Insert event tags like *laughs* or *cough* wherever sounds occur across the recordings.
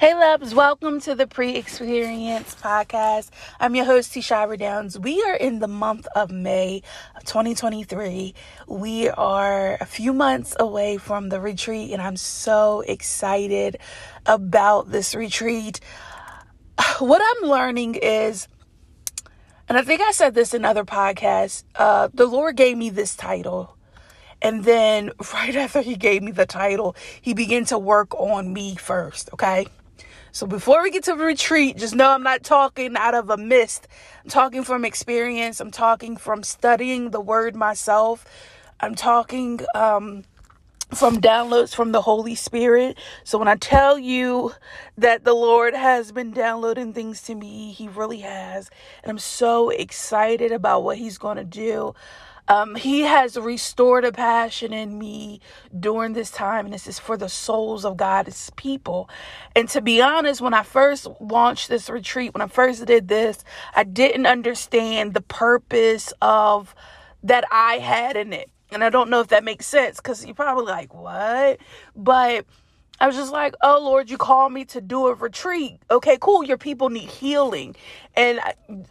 Hey, loves, welcome to the Pre Experience podcast. I'm your host, Tishara Downs. We are in the month of May of 2023. We are a few months away from the retreat, and I'm so excited about this retreat. *sighs* What I'm learning is, and I think I said this in other podcasts, uh, the Lord gave me this title. And then, *laughs* right after he gave me the title, he began to work on me first, okay? So before we get to the retreat, just know I'm not talking out of a mist. I'm talking from experience. I'm talking from studying the word myself. I'm talking um, from downloads from the Holy Spirit. So when I tell you that the Lord has been downloading things to me, He really has. And I'm so excited about what He's going to do. Um, he has restored a passion in me during this time, and this is for the souls of God's people. And to be honest, when I first launched this retreat, when I first did this, I didn't understand the purpose of that I had in it. And I don't know if that makes sense because you're probably like, what? But I was just like, oh Lord, you called me to do a retreat. Okay, cool. Your people need healing. And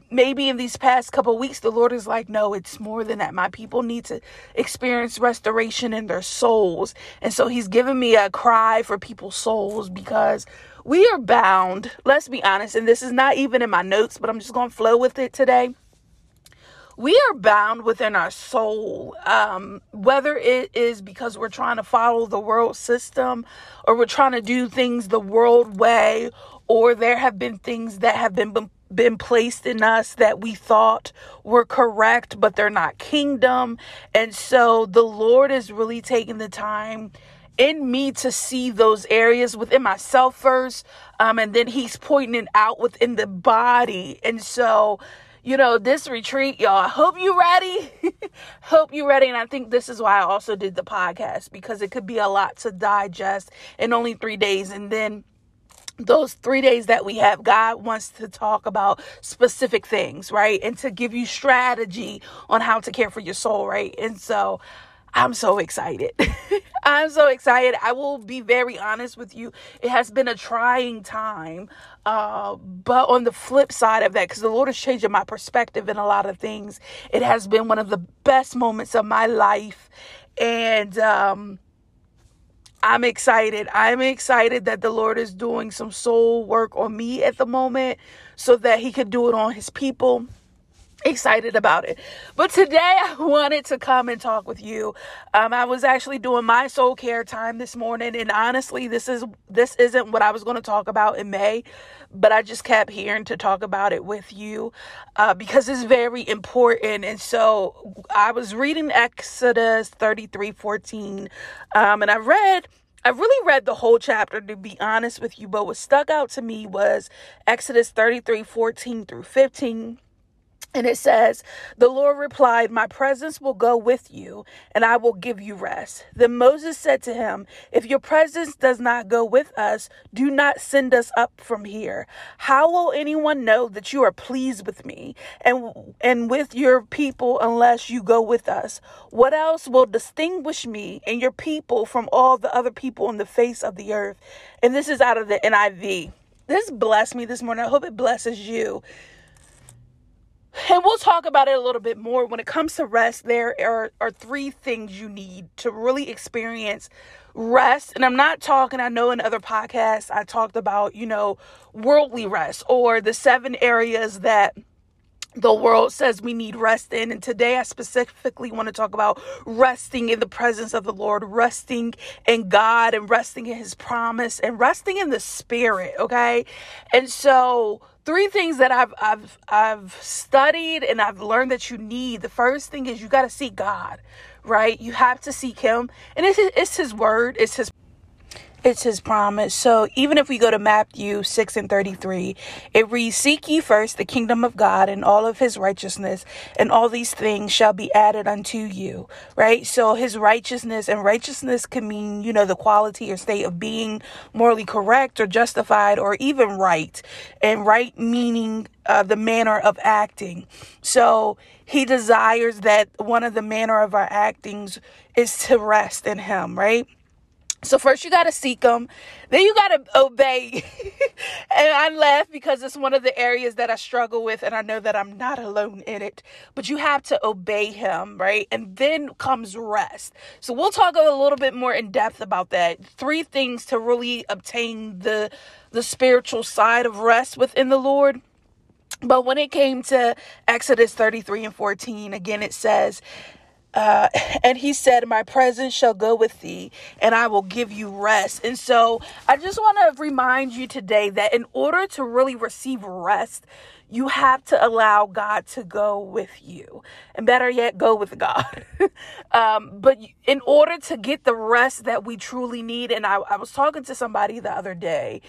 maybe in these past couple weeks, the Lord is like, no, it's more than that. My people need to experience restoration in their souls. And so He's given me a cry for people's souls because we are bound. Let's be honest. And this is not even in my notes, but I'm just going to flow with it today we are bound within our soul, um, whether it is because we're trying to follow the world system or we're trying to do things the world way, or there have been things that have been been placed in us that we thought were correct, but they're not kingdom. And so the Lord is really taking the time in me to see those areas within myself first. Um, and then he's pointing it out within the body. And so you know, this retreat, y'all. I hope you ready. *laughs* hope you ready. And I think this is why I also did the podcast because it could be a lot to digest in only three days. And then those three days that we have, God wants to talk about specific things, right? And to give you strategy on how to care for your soul, right? And so I'm so excited. *laughs* I'm so excited. I will be very honest with you. It has been a trying time. Uh, but on the flip side of that, because the Lord is changing my perspective in a lot of things, it has been one of the best moments of my life. And um, I'm excited. I'm excited that the Lord is doing some soul work on me at the moment so that He could do it on His people excited about it. But today *laughs* I wanted to come and talk with you. Um, I was actually doing my soul care time this morning, and honestly, this is this isn't what I was going to talk about in May, but I just kept hearing to talk about it with you uh, because it's very important. And so I was reading Exodus thirty three fourteen, um, and I read. I really read the whole chapter to be honest with you, but what stuck out to me was Exodus 33 14 through 15 and it says, The Lord replied, My presence will go with you, and I will give you rest. Then Moses said to him, If your presence does not go with us, do not send us up from here. How will anyone know that you are pleased with me and, and with your people unless you go with us? What else will distinguish me and your people from all the other people on the face of the earth? And this is out of the NIV. This blessed me this morning. I hope it blesses you and we'll talk about it a little bit more. When it comes to rest, there are, are three things you need to really experience rest. And I'm not talking, I know in other podcasts, I talked about, you know, worldly rest or the seven areas that the world says we need rest in. And today I specifically want to talk about resting in the presence of the Lord, resting in God and resting in his promise and resting in the spirit. Okay. And so three things that I've I've I've studied and I've learned that you need. The first thing is you got to seek God, right? You have to seek Him, and it's it's His word, it's His it's his promise. So even if we go to Matthew 6 and 33, it reads, Seek ye first the kingdom of God and all of his righteousness, and all these things shall be added unto you. Right? So his righteousness and righteousness can mean, you know, the quality or state of being morally correct or justified or even right. And right meaning uh, the manner of acting. So he desires that one of the manner of our actings is to rest in him, right? So first you got to seek him, then you got to obey. *laughs* and I laugh because it's one of the areas that I struggle with and I know that I'm not alone in it. But you have to obey him, right? And then comes rest. So we'll talk a little bit more in depth about that. Three things to really obtain the the spiritual side of rest within the Lord. But when it came to Exodus 33 and 14, again it says, uh, *laughs* and he said, My presence shall go with thee, and I will give you rest. And so I just want to remind you today that in order to really receive rest, you have to allow God to go with you. And better yet, go with God. *laughs* um, but in order to get the rest that we truly need, and I, I was talking to somebody the other day,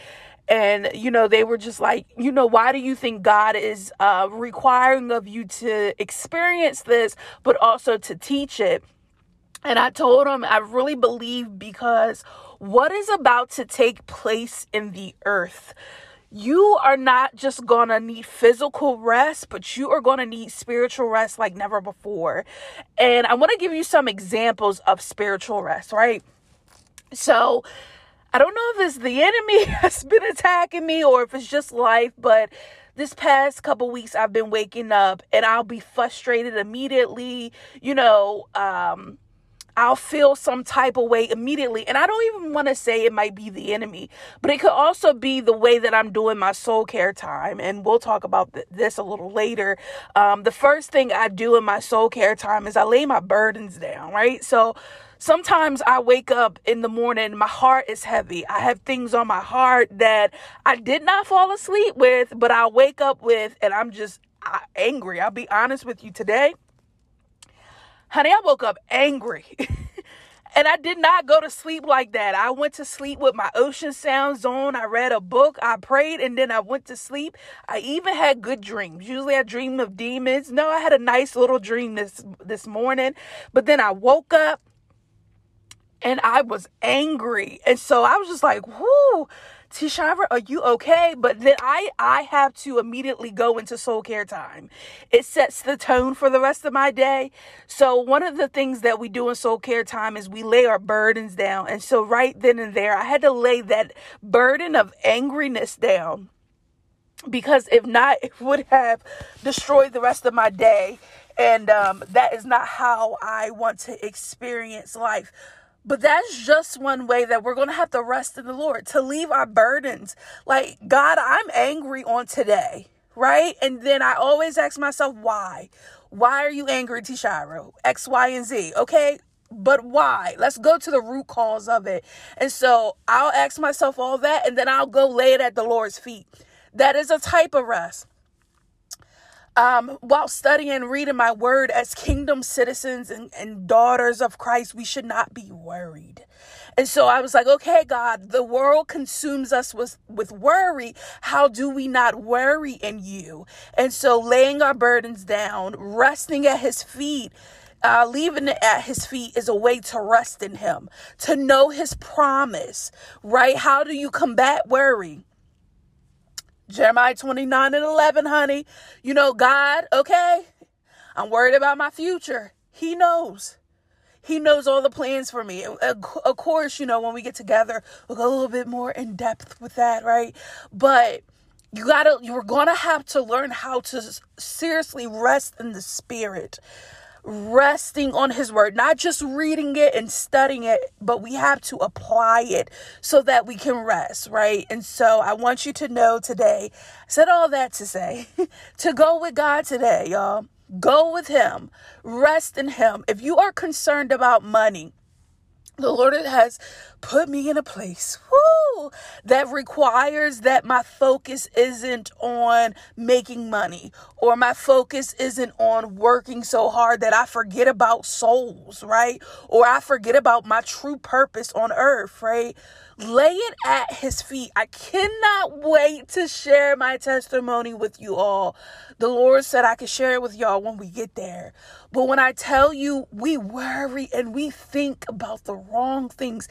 and you know they were just like you know why do you think god is uh, requiring of you to experience this but also to teach it and i told him i really believe because what is about to take place in the earth you are not just gonna need physical rest, but you are gonna need spiritual rest like never before. And I wanna give you some examples of spiritual rest, right? So, I don't know if it's the enemy *laughs* has been attacking me or if it's just life, but this past couple weeks I've been waking up and I'll be frustrated immediately, you know, um I'll feel some type of way immediately. And I don't even want to say it might be the enemy, but it could also be the way that I'm doing my soul care time. And we'll talk about th- this a little later. Um, the first thing I do in my soul care time is I lay my burdens down, right? So, Sometimes I wake up in the morning, my heart is heavy. I have things on my heart that I did not fall asleep with, but I wake up with, and I'm just angry. I'll be honest with you today. Honey, I woke up angry. *laughs* And I did not go to sleep like that. I went to sleep with my ocean sounds on. I read a book, I prayed, and then I went to sleep. I even had good dreams. Usually I dream of demons. No, I had a nice little dream this this morning. But then I woke up and I was angry. And so I was just like, whoo, Tishara, are you okay? But then I I have to immediately go into soul care time. It sets the tone for the rest of my day. So one of the things that we do in soul care time is we lay our burdens down. And so right then and there, I had to lay that burden of angriness down. Because if not, *laughs* it would have destroyed the rest of my day. And um, that is not how I want to experience life. But that's just one way that we're going to have to rest in the Lord, to leave our burdens. Like, God, I'm angry on today, right? And then I always ask myself, why? Why are you angry, Tishara? X, Y, and Z. Okay, but why? Let's go to the root cause of it. And so I'll ask myself all that, and then I'll go lay it at the Lord's feet. That is a type of rest um, while studying and reading my word as kingdom citizens and, and daughters of Christ, we should not be worried. And so I was like, okay, God, the world consumes us with, with worry. How do we not worry in you? And so laying our burdens down, resting at his feet, uh, leaving it at his feet is a way to rest in him, to know his promise, right? How do you combat worry? Jeremiah 29 and 11, honey. You know, God, okay, I'm worried about my future. He knows. He knows all the plans for me. Of course, you know, when we get together, we'll go a little bit more in depth with that, right? But you gotta, you're gonna have to learn how to seriously rest in the spirit resting on his word, not just reading it and studying it, but we have to apply it so that we can rest, right? And so I want you to know today, I said all that to say, *laughs* to go with God today, y'all. Go with him, rest in him. If you are concerned about money, the Lord has put me in a place whoo, that requires that my focus isn't on making money or my focus isn't on working so hard that I forget about souls, right? Or I forget about my true purpose on earth, right? Lay it at his feet. I cannot wait to share my testimony with you all. The Lord said I could share it with y'all when we get there. But when I tell you we worry and we think about the wrong things,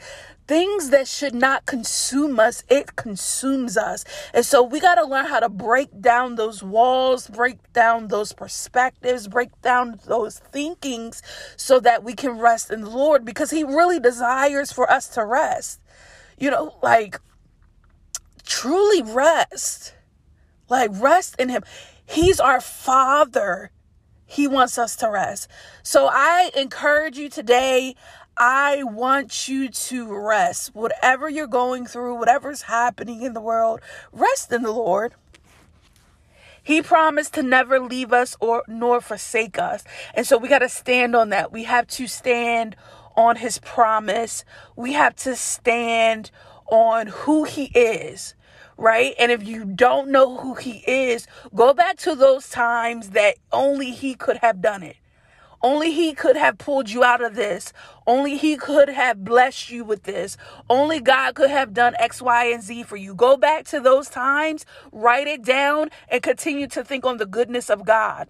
things that should not consume us, it consumes us. And so we got to learn how to break down those walls, break down those perspectives, break down those thinkings so that we can rest in the Lord because He really desires for us to rest. You know, like truly rest. Like rest in Him. He's our Father. He wants us to rest. So I encourage you today. I want you to rest. Whatever you're going through, whatever's happening in the world, rest in the Lord. He promised to never leave us or nor forsake us. And so we got to stand on that. We have to stand on his promise. We have to stand on who he is right? And if you don't know who he is, go back to those times that only he could have done it. Only He could have pulled you out of this. Only He could have blessed you with this. Only God could have done X, Y, and Z for you. Go back to those times, write it down, and continue to think on the goodness of God.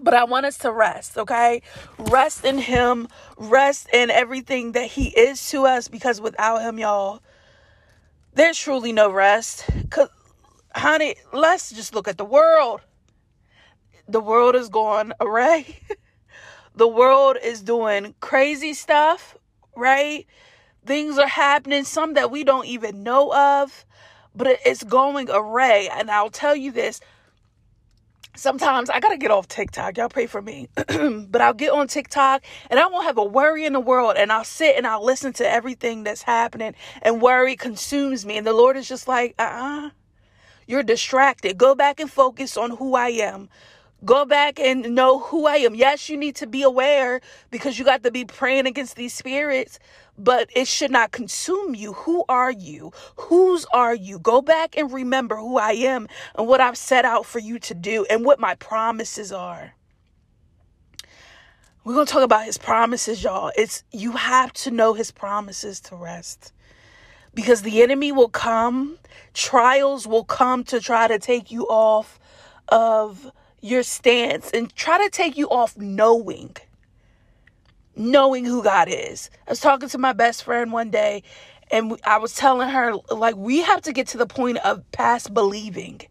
But I want us to rest, okay? Rest in Him, rest in everything that He is to us, because without Him, y'all, there's truly no rest. Cause, honey, let's just look at the world. The world is going array. *laughs* the world is doing crazy stuff, right? Things are happening, some that we don't even know of, but it's going array. And I'll tell you this sometimes I gotta get off TikTok. Y'all pray for me. *clears throat* but I'll get on TikTok and I won't have a worry in the world. And I'll sit and I'll listen to everything that's happening, and worry consumes me. And the Lord is just like, uh uh-uh. uh, you are distracted. Go back and focus on who I am. Go back and know who I am. Yes, you need to be aware because you got to be praying against these spirits, but it should not consume you. Who are you? Whose are you? Go back and remember who I am and what I've set out for you to do and what my promises are. We're going to talk about his promises, y'all. It's you have to know his promises to rest. Because the enemy will come, trials will come to try to take you off of your stance and try to take you off knowing knowing who God is. I was talking to my best friend one day and I was telling her like we have to get to the point of past believing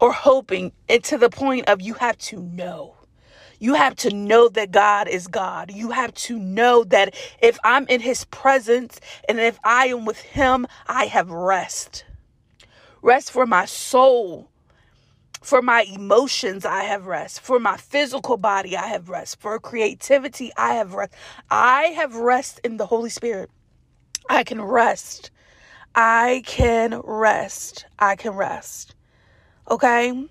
or hoping and to the point of you have to know. You have to know that God is God. You have to know that if I'm in his presence and if I am with him, I have rest. Rest for my soul for my emotions, I have rest. For my physical body, I have rest. For creativity, I have rest. I have rest in the Holy Spirit. I can rest. I can rest. I can rest. Okay?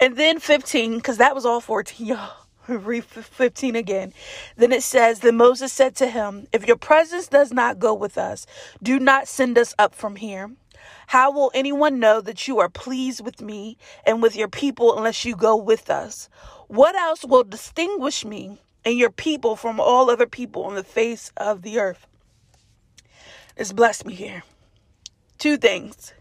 And then 15, because that was all 14, *laughs* y'all. Read 15 again. Then it says, Then Moses said to him, If your presence does not go with us, do not send us up from here. How will anyone know that you are pleased with me and with your people unless you go with us? What else will distinguish me and your people from all other people on the face of the earth? It's blessed me here. Two things.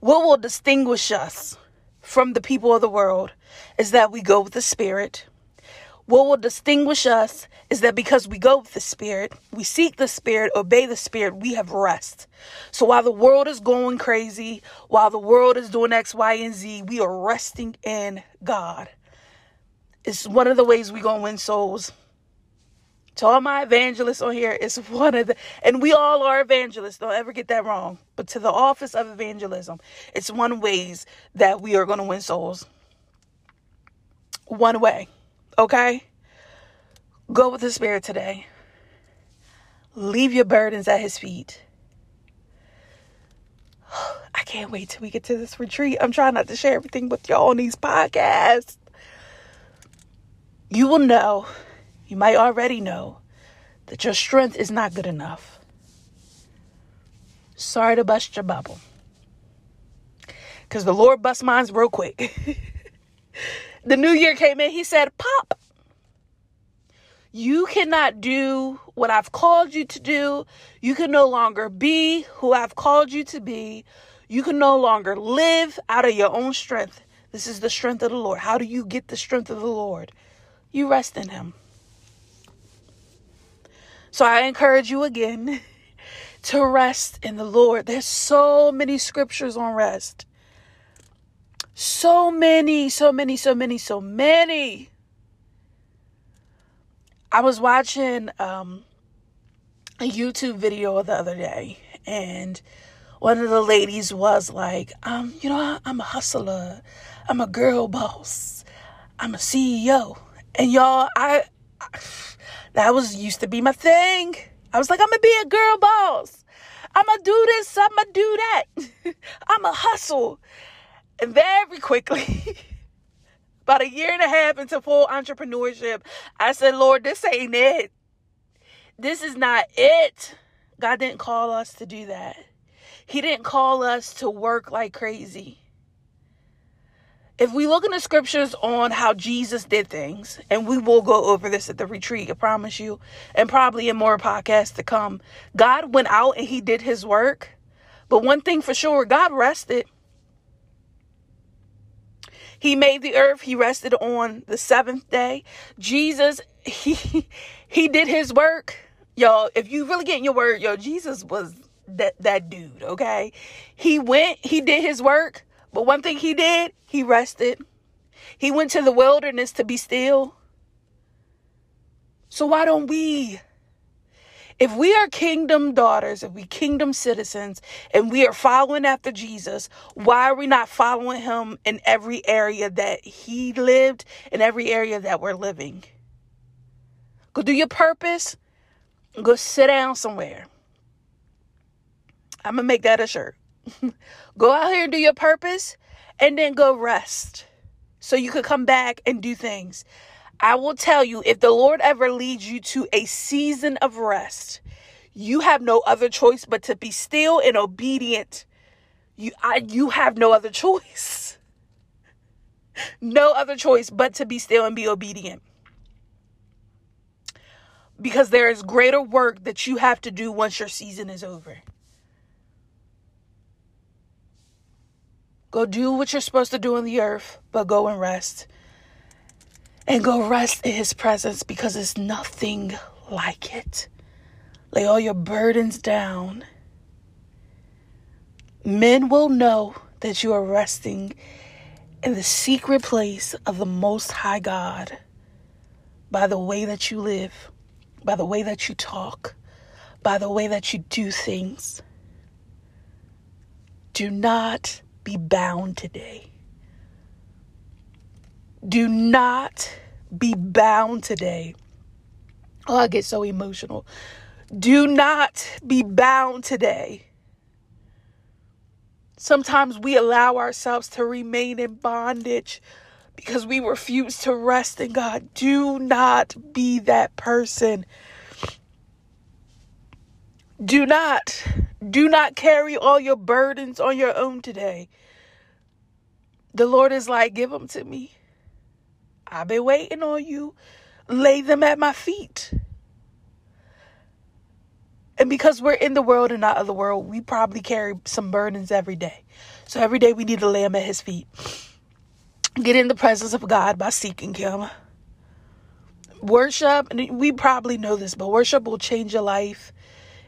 What will distinguish us from the people of the world is that we go with the Spirit what will distinguish us is that because we go with the Spirit, we seek the Spirit, obey the Spirit, we have rest. So while the world is going crazy, while the world is doing X, Y, and Z, we are resting in God. It's one of the ways we're going to win souls. To all my evangelists on here, it's one of the, and we all are evangelists. Don't ever get that wrong. But to the office of evangelism, it's one ways that we are going to win souls. One way. Okay? Go with the Spirit today. Leave your burdens at His feet. *sighs* I can't wait till we get to this retreat. I'm trying not to share everything with y'all on these podcasts. You will know, you might already know, that your strength is not good enough. Sorry to bust your bubble. Because the Lord busts mine real quick. *laughs* the new year came in, he said, Pop, you cannot do what I've called you to do. You can no longer be who I've called you to be. You can no longer live out of your own strength. This is the strength of the Lord. How do you get the strength of the Lord? You rest in Him. So I encourage you again *laughs* to rest in the Lord. There's so many scriptures on rest. So many, so many, so many, so many. I was watching um, a YouTube video the other day, and one of the ladies was like, um, you know, I'm a hustler. I'm a girl boss. I'm a CEO. And y'all, I, I that was used to be my thing. I was like, I'm gonna be a girl boss. I'm gonna do this, I'm gonna do that. *laughs* I'm a hustle. And very quickly, *laughs* about a year and a half into full entrepreneurship, I said, Lord, this ain't it. This is not it. God didn't call us to do that. He didn't call us to work like crazy. If we look in the scriptures on how Jesus did things, and we will go over this at the retreat, I promise you, and probably in more podcasts to come, God went out and he did his work. But one thing for sure, God rested. He made the earth, he rested on the seventh day. Jesus, *laughs* he he did his work. Y'all, if you really get in your word, yo, Jesus was that that dude, okay? He went, he did his work, but one thing he did, he rested. He went to the wilderness to be still. So why don't we? If we are kingdom daughters, if we kingdom citizens, and we are following after Jesus, why are we not following him in every area that he lived, in every area that we're living? Go do your purpose. Go sit down somewhere. I'm going to make that a shirt. *laughs* go out here and do your purpose and then go rest so you could come back and do things. I will tell you if the Lord ever leads you to a season of rest, you have no other choice but to be still and obedient. You I, you have no other choice. No other choice but to be still and be obedient. Because there is greater work that you have to do once your season is over. Go do what you're supposed to do on the earth, but go and rest. And go rest in His presence because it's nothing like it. Lay all your burdens down. Men will know that you are resting in the secret place of the Most High God by the way that you live, by the way that you talk, by the way that you do things. Do not be bound today. Do not be bound today. Oh, I get so emotional. Do not be bound today. Sometimes we allow ourselves to remain in bondage because we refuse to rest in God. Do not be that person. Do not. Do not carry all your burdens on your own today. The Lord is like, give them to me. I've been waiting on you. Lay them at my feet. And because we're in the world and not of the world, we probably carry some burdens every day. So every day we need to lay them at his feet. Get in the presence of God by seeking him. Worship, and we probably know this, but worship will change your life.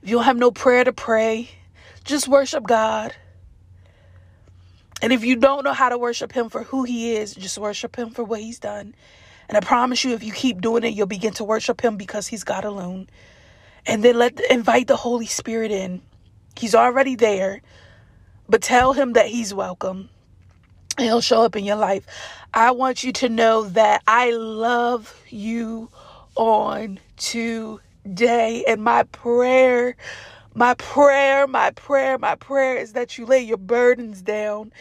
If you don't have no prayer to pray, just worship God. And if you don't know how to worship Him for who He is, just worship Him for what He's done. And I promise you, if you keep doing it, you'll begin to worship Him because He's God alone. And then let invite the Holy Spirit in. He's already there, but tell Him that He's welcome. And He'll show up in your life. I want you to know that I love you on today. And my prayer, my prayer, my prayer, my prayer is that you lay your burdens down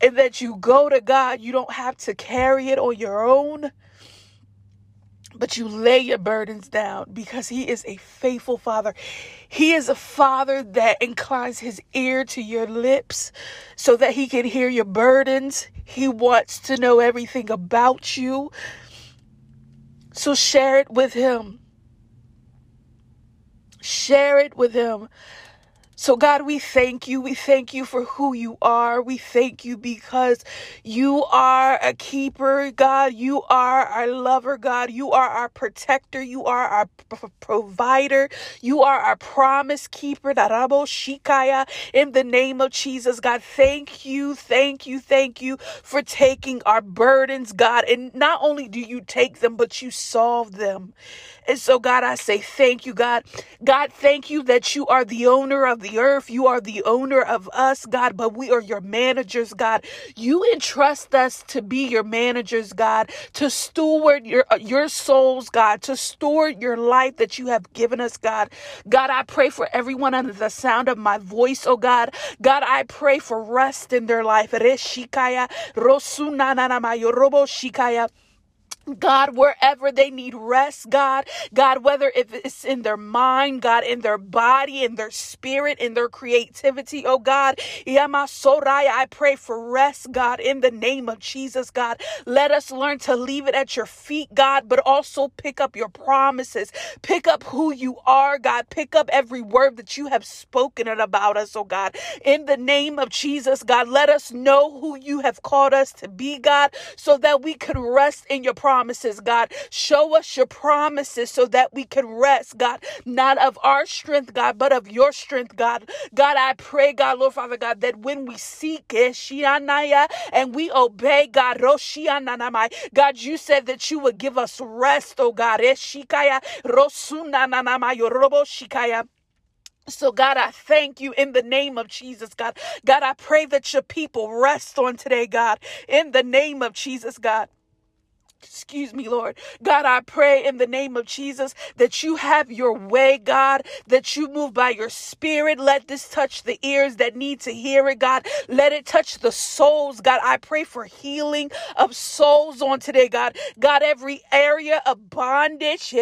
and that you go to God. You don't have to carry it on your own, but you lay your burdens down because He is a faithful Father. He is a Father that inclines His ear to your lips so that He can hear your burdens. He wants to know everything about you. So share it with Him. Share it with him. So, God, we thank you. We thank you for who you are. We thank you because you are a keeper, God. You are our lover, God. You are our protector. You are our p- provider. You are our promise keeper. Darabo Shikaya. In the name of Jesus, God, thank you, thank you, thank you for taking our burdens, God. And not only do you take them, but you solve them. And so, God, I say thank you, God. God, thank you that you are the owner of the earth. You are the owner of us, God, but we are your managers, God. You entrust us to be your managers, God, to steward your, uh, your souls, God, to steward your life that you have given us, God. God, I pray for everyone under the sound of my voice, oh God. God, I pray for rest in their life. Reshikaya, rosunananamayo, robo shikaya. God, wherever they need rest, God, God, whether if it's in their mind, God, in their body, in their spirit, in their creativity, oh God, I pray for rest, God, in the name of Jesus, God. Let us learn to leave it at your feet, God, but also pick up your promises, pick up who you are, God, pick up every word that you have spoken about us, oh God, in the name of Jesus, God. Let us know who you have called us to be, God, so that we can rest in your promises promises, God. Show us your promises so that we can rest, God, not of our strength, God, but of your strength, God. God, I pray, God, Lord Father God, that when we seek eh, it, and we obey, God, God, you said that you would give us rest, oh God. Eh, so, God, I thank you in the name of Jesus, God. God, I pray that your people rest on today, God, in the name of Jesus, God. Excuse me, Lord. God, I pray in the name of Jesus that you have your way, God, that you move by your spirit. Let this touch the ears that need to hear it, God. Let it touch the souls, God. I pray for healing of souls on today, God. God, every area of bondage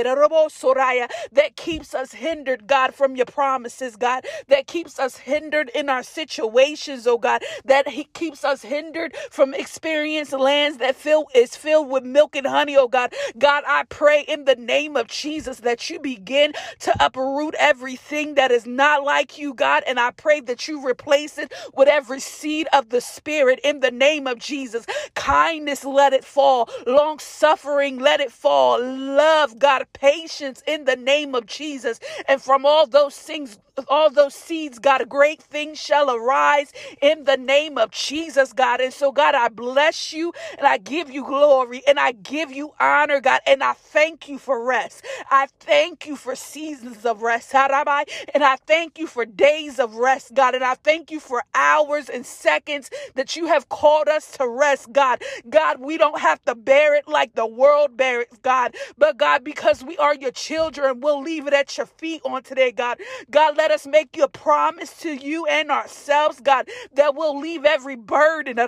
that keeps us hindered, God, from your promises, God, that keeps us hindered in our situations, oh God, that he keeps us hindered from experience lands that fill is filled with milk milk and honey, oh God. God, I pray in the name of Jesus that you begin to uproot everything that is not like you, God. And I pray that you replace it with every seed of the Spirit in the name of Jesus. Kindness, let it fall. Long suffering, let it fall. Love, God, patience in the name of Jesus. And from all those things, all those seeds, God, great things shall arise in the name of Jesus, God. And so, God, I bless you and I give you glory and I give you honor, God, and I thank you for rest. I thank you for seasons of rest, Rabbi, and I thank you for days of rest, God, and I thank you for hours and seconds that you have called us to rest, God. God, we don't have to bear it like the world bears it, God, but God, because we are your children, we'll leave it at your feet on today, God. God, let us make your promise to you and ourselves, God, that we'll leave every burden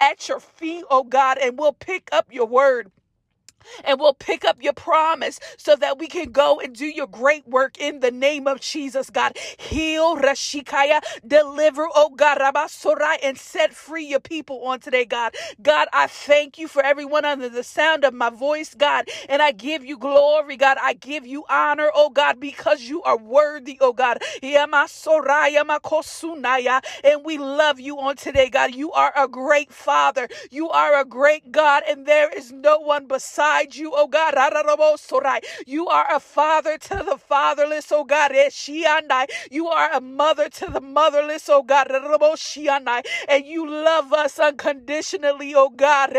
at your feet, oh God, and we'll pick up your word and we'll pick up your promise so that we can go and do your great work in the name of Jesus, God. Heal, Rashikaya, deliver, oh God, Rabasorai, and set free your people on today, God. God, I thank you for everyone under the sound of my voice, God, and I give you glory, God. I give you honor, oh God, because you are worthy, oh God. And we love you on today, God. You are a great Father. You are a great God, and there is no one beside you, oh God. You are a father to the fatherless, oh God. You are a mother to the motherless, oh God. And you love us unconditionally, oh God.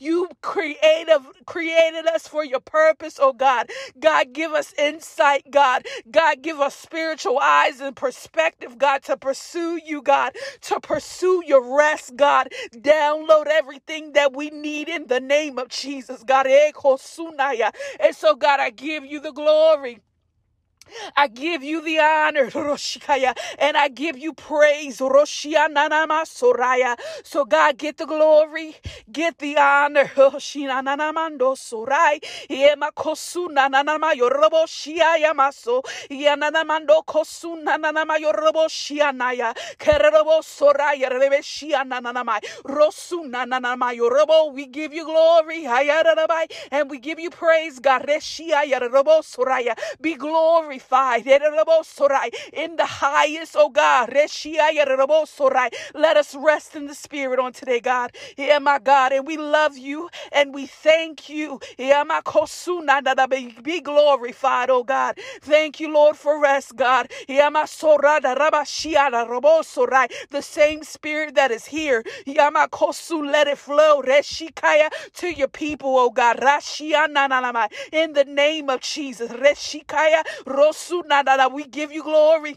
You creative created us for your purpose, oh God. God, give us insight, God. God, give us spiritual eyes and perspective, God, to pursue you, God, to pursue your rest, God. Download everything that we need in the name of Jesus. Jesus, God. Eh, and so, God, I give you the glory. I give you the honor, *laughs* Roshikaya, and I give you praise. Roshiananama Soraya. So, God, get the glory, get the honor. Kerobo Soraya Rebeshiya nananama. Rosuna nanana yorobo. We give you glory, and we give you praise, God. Be glory glorified in the highest, oh God. Let us rest in the spirit on today, God. Yeah, my God. And we love you and we thank you. Yeah, my Be glorified, oh God. Thank you, Lord, for rest, God. Yeah, my The same spirit that is here. Yeah, my Let it flow. Reshikaya to your people, oh God. In the name of Jesus. Rosu We give you glory.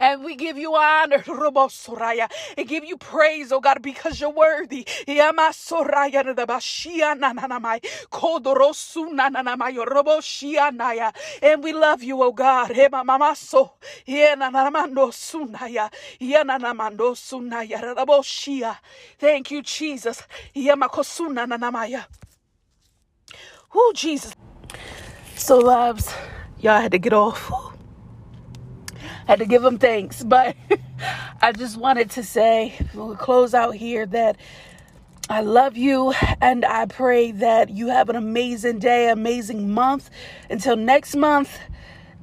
And we give you honor, *laughs* and give you praise, oh God, because you're worthy. Yamasoraya the Bashia Nananamai, Kodorosu Nananamai, Roboshianaya. And we love you, oh God. Ema Mamaso, Yenanamando Sunaya, Yenanamando Sunaya, Roboshia. Thank you, Jesus. Yamakosuna Nanamaya. Oh, Jesus. So, loves, y'all had to get off had to give him thanks. But *laughs* I just wanted to say, we'll close out here that I love you and I pray that you have an amazing day, amazing month. Until next month,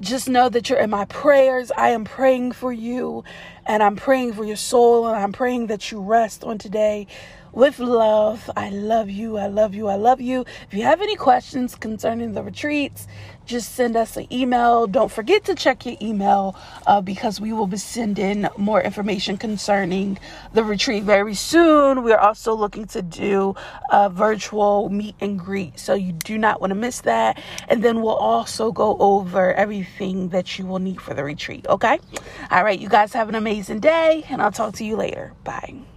just know that you're in my prayers. I am praying for you and I'm praying for your soul and I'm praying that you rest on today with love. I love you. I love you. I love you. If you have any questions concerning the retreats, just send us an email. Don't forget to check your email uh, because we will be sending more information concerning the retreat very soon. We're also looking to do a virtual meet and greet, so you do not want to miss that. And then we'll also go over everything that you will need for the retreat. Okay? All right, you guys have an amazing day, and I'll talk to you later. Bye.